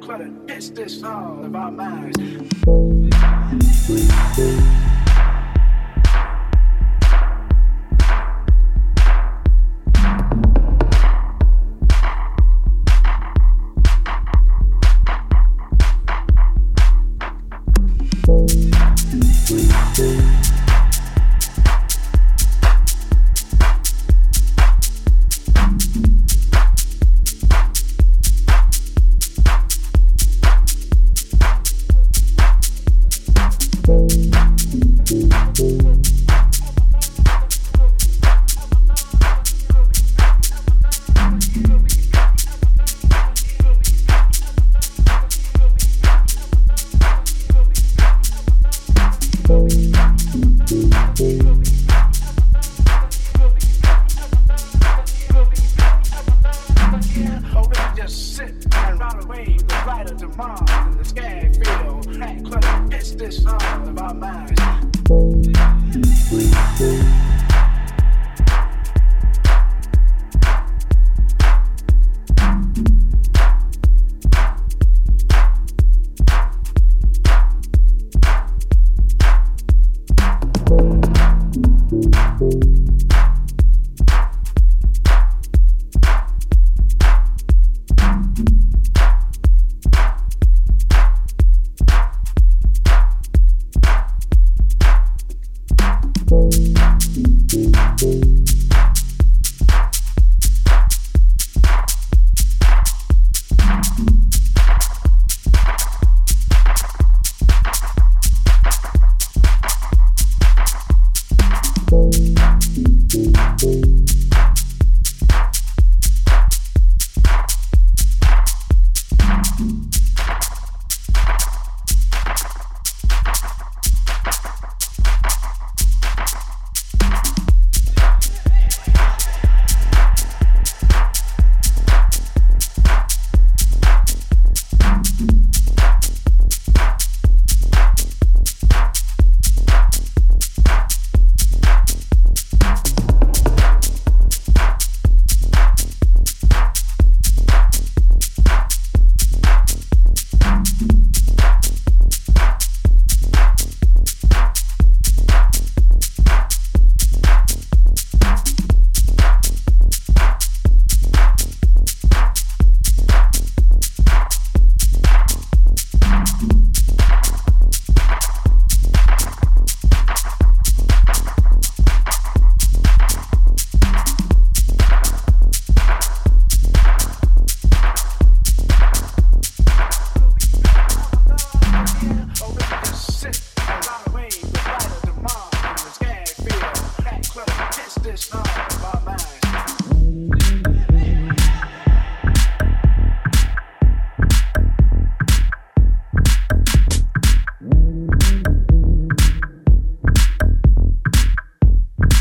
clutter gets this all of our minds?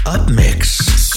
Up Mix.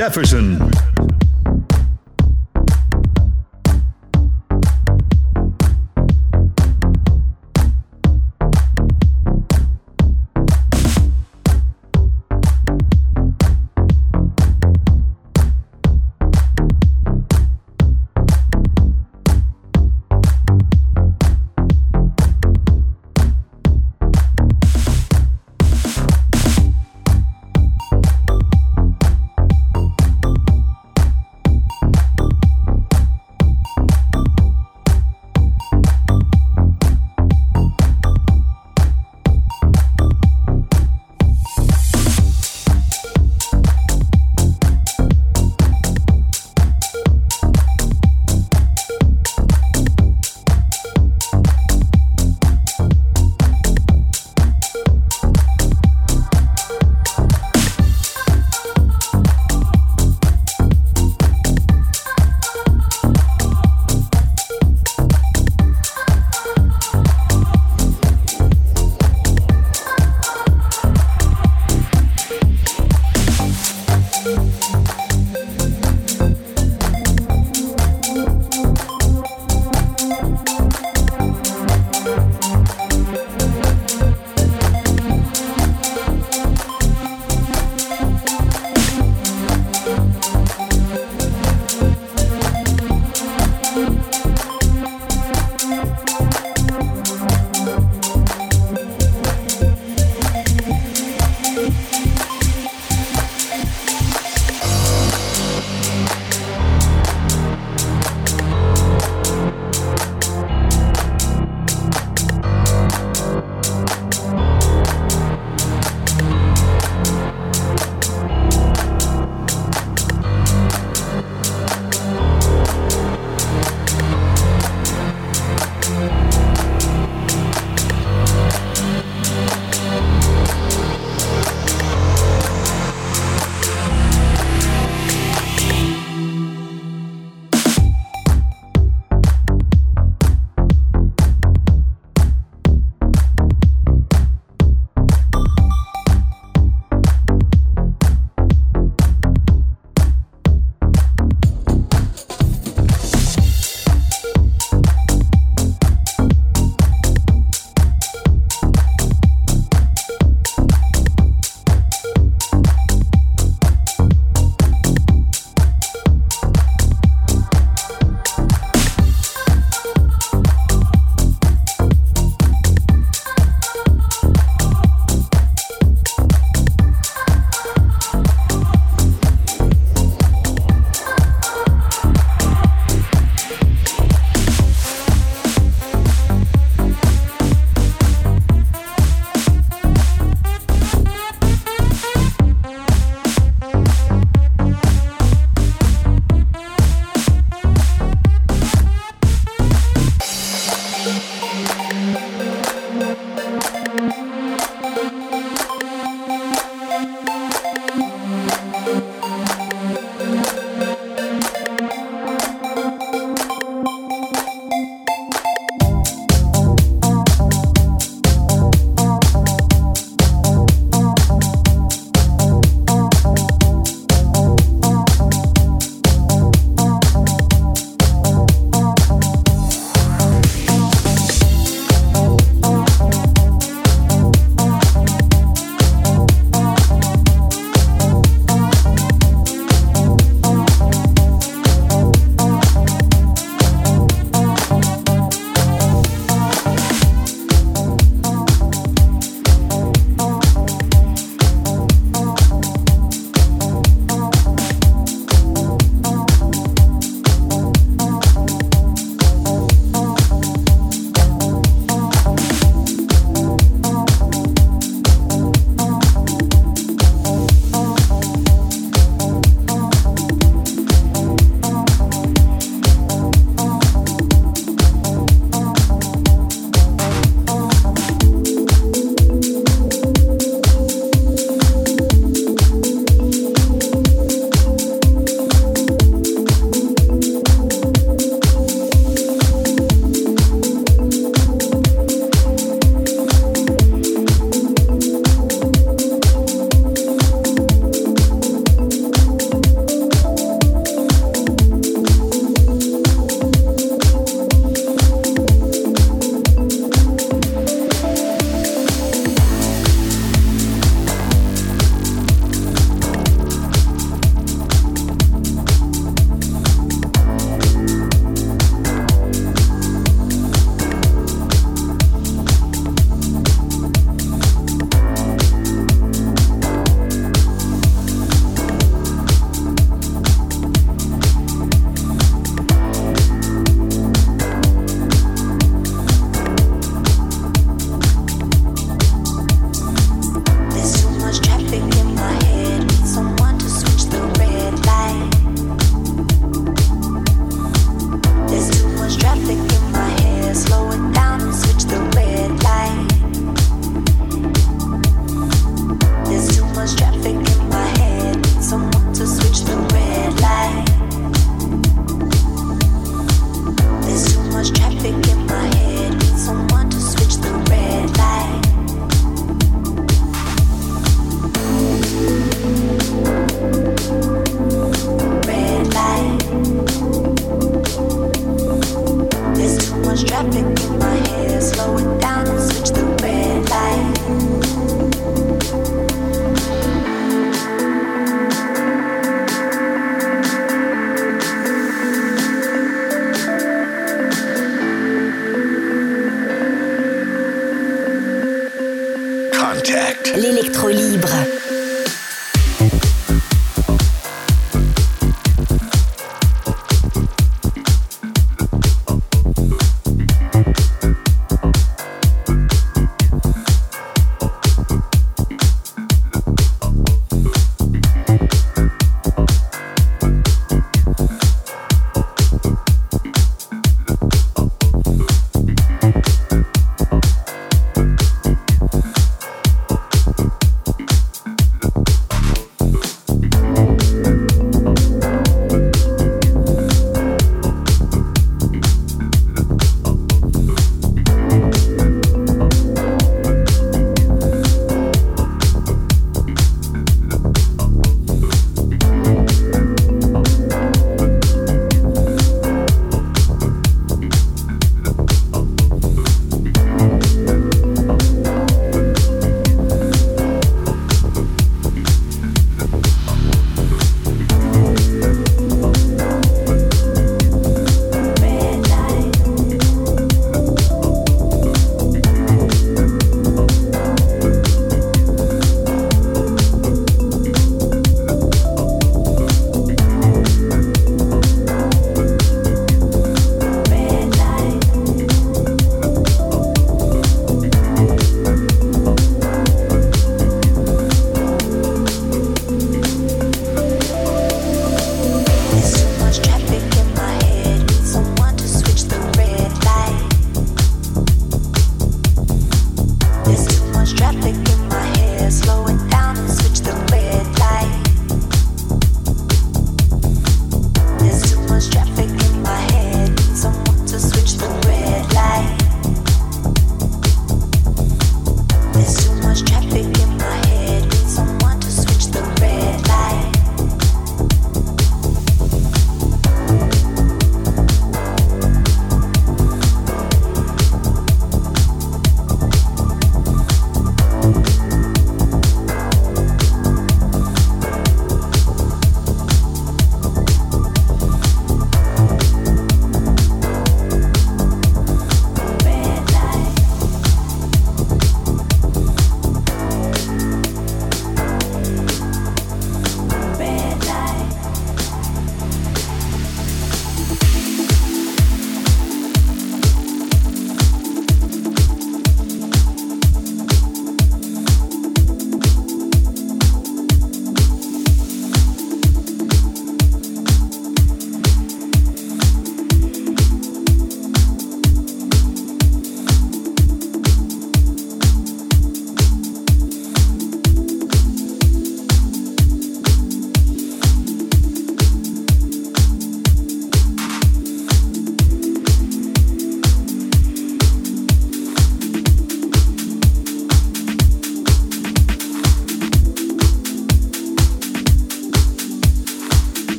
Jefferson.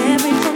every day.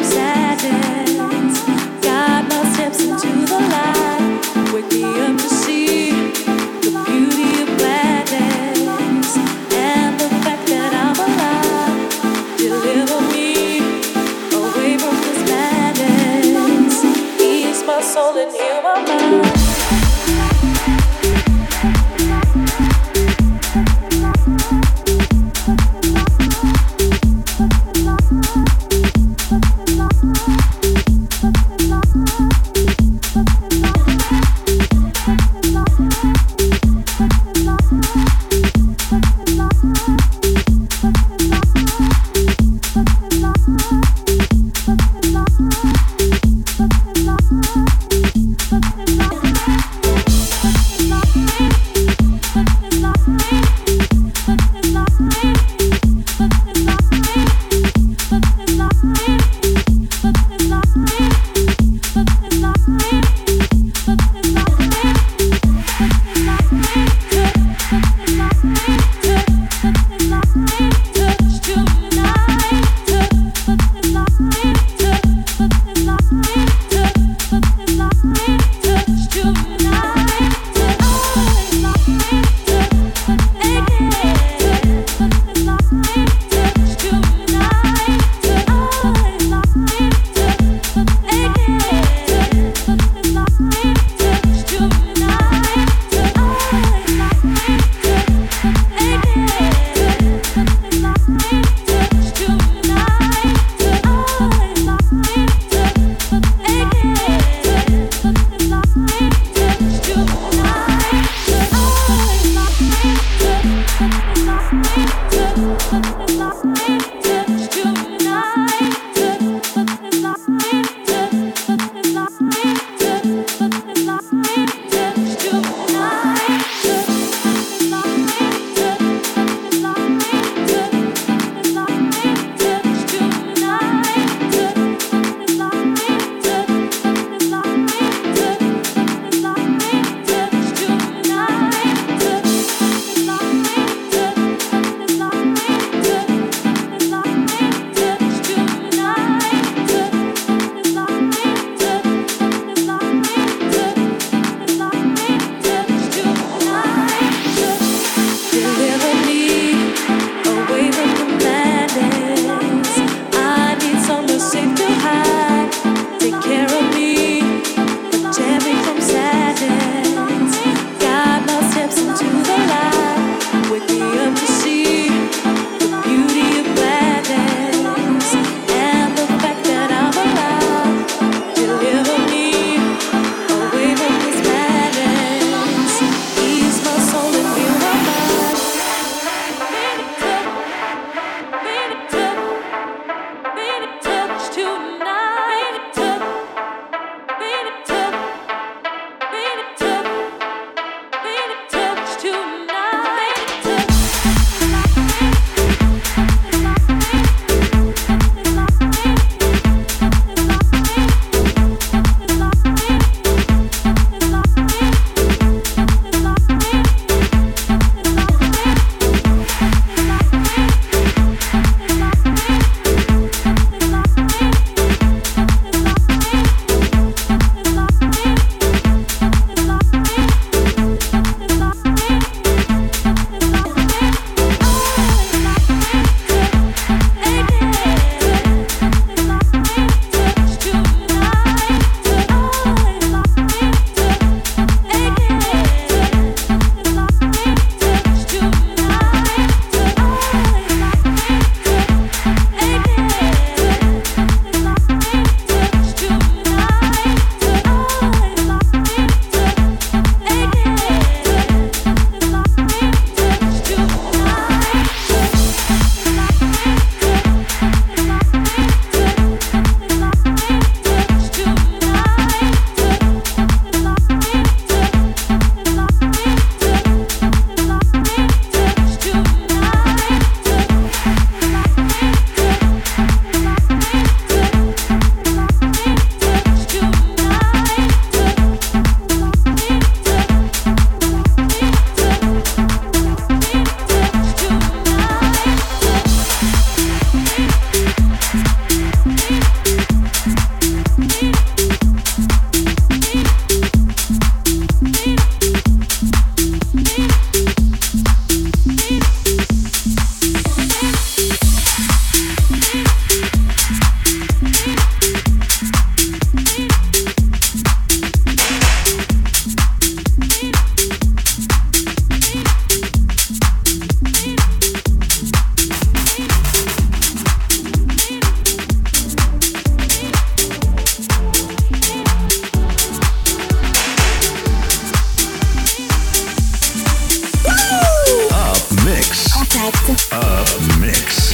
Surely just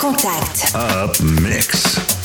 Contact. Up Mix.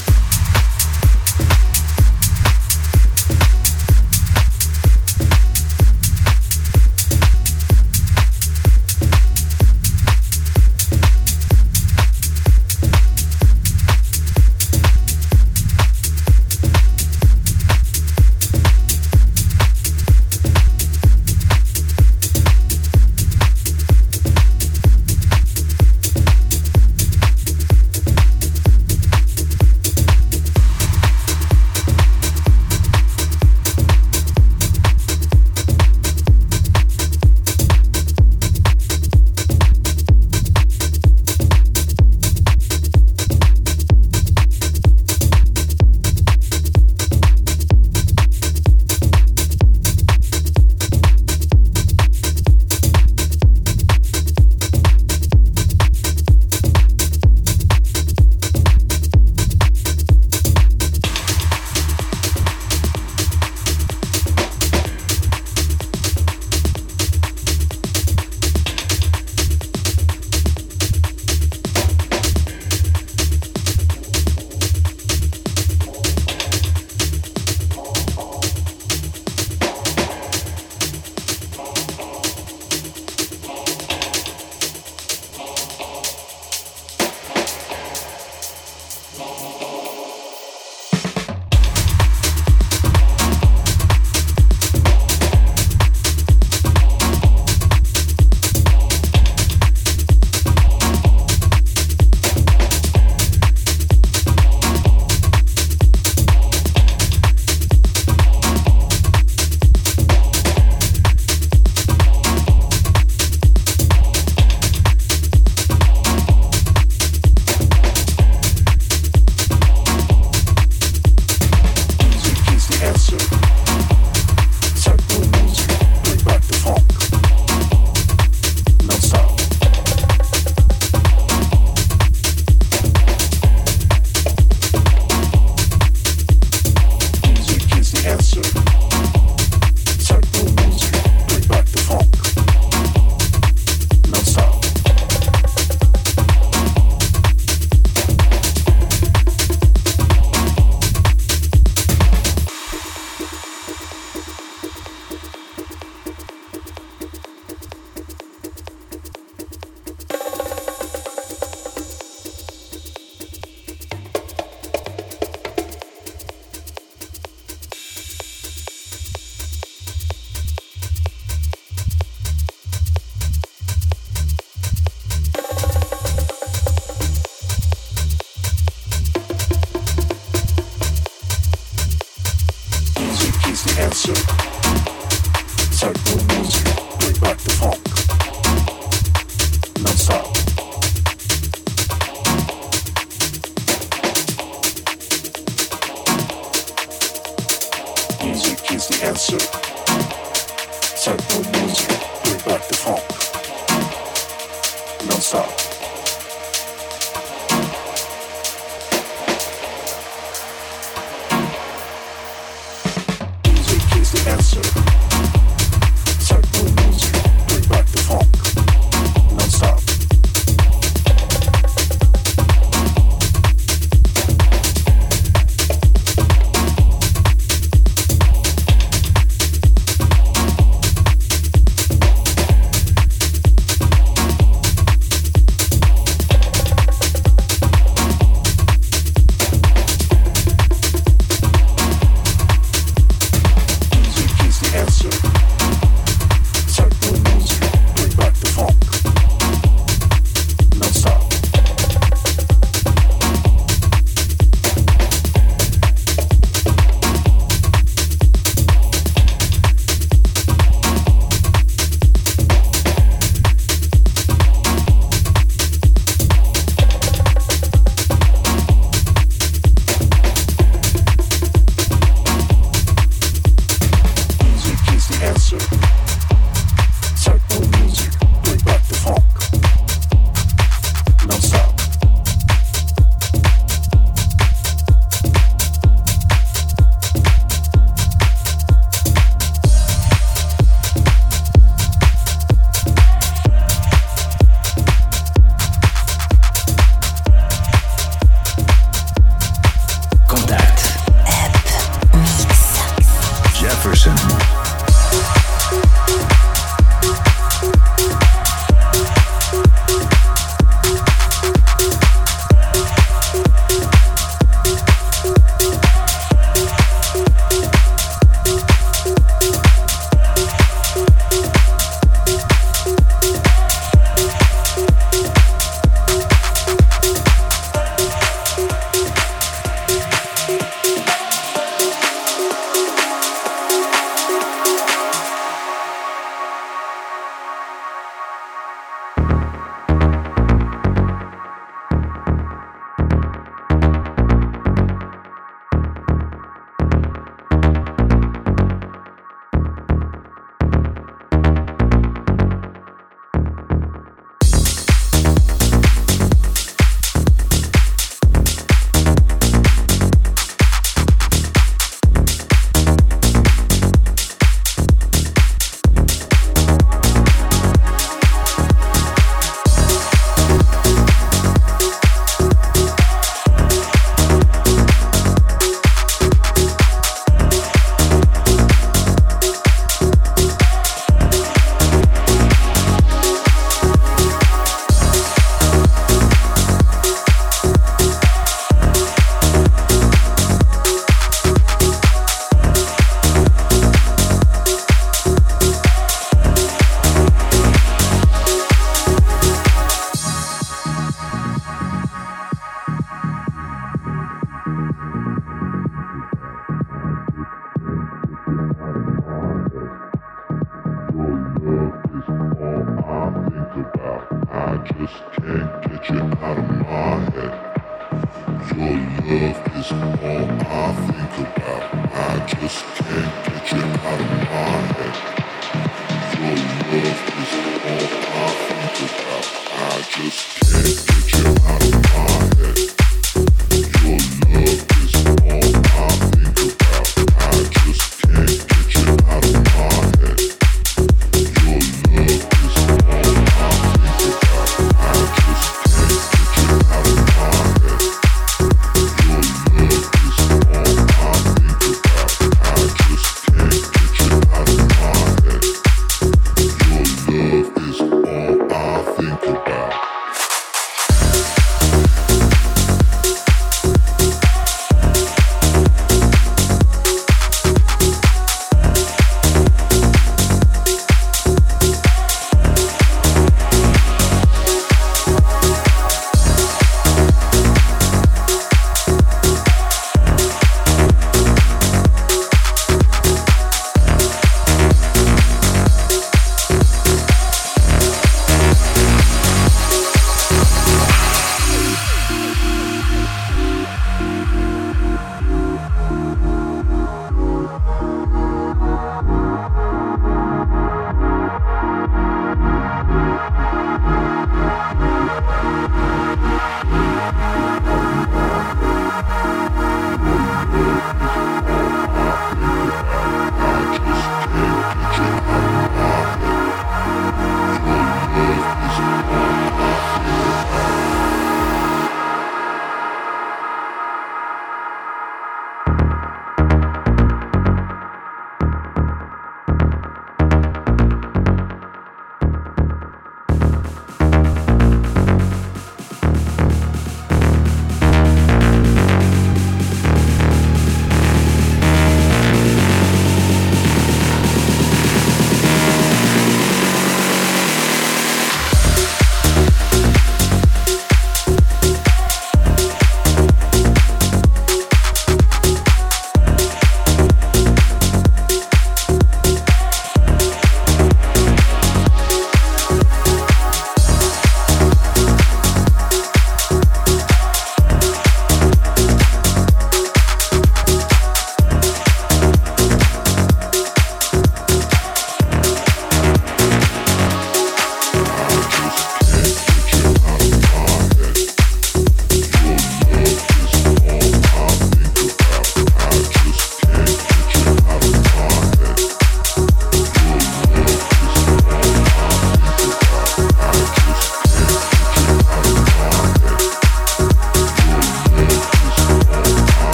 answer.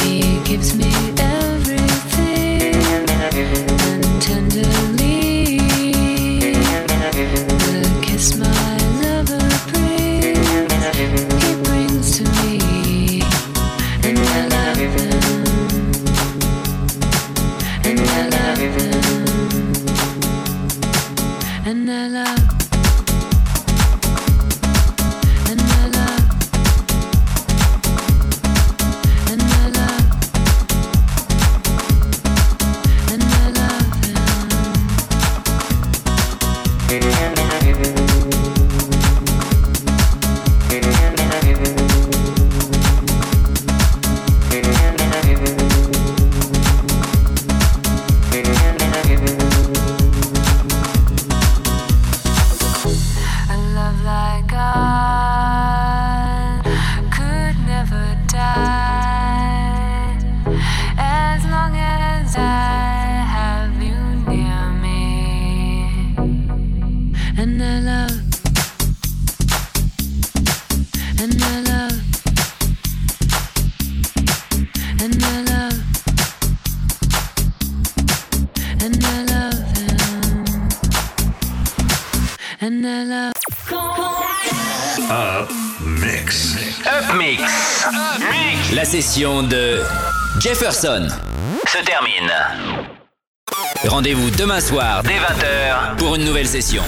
He gives me de Jefferson se termine. Rendez-vous demain soir dès 20h pour une nouvelle session.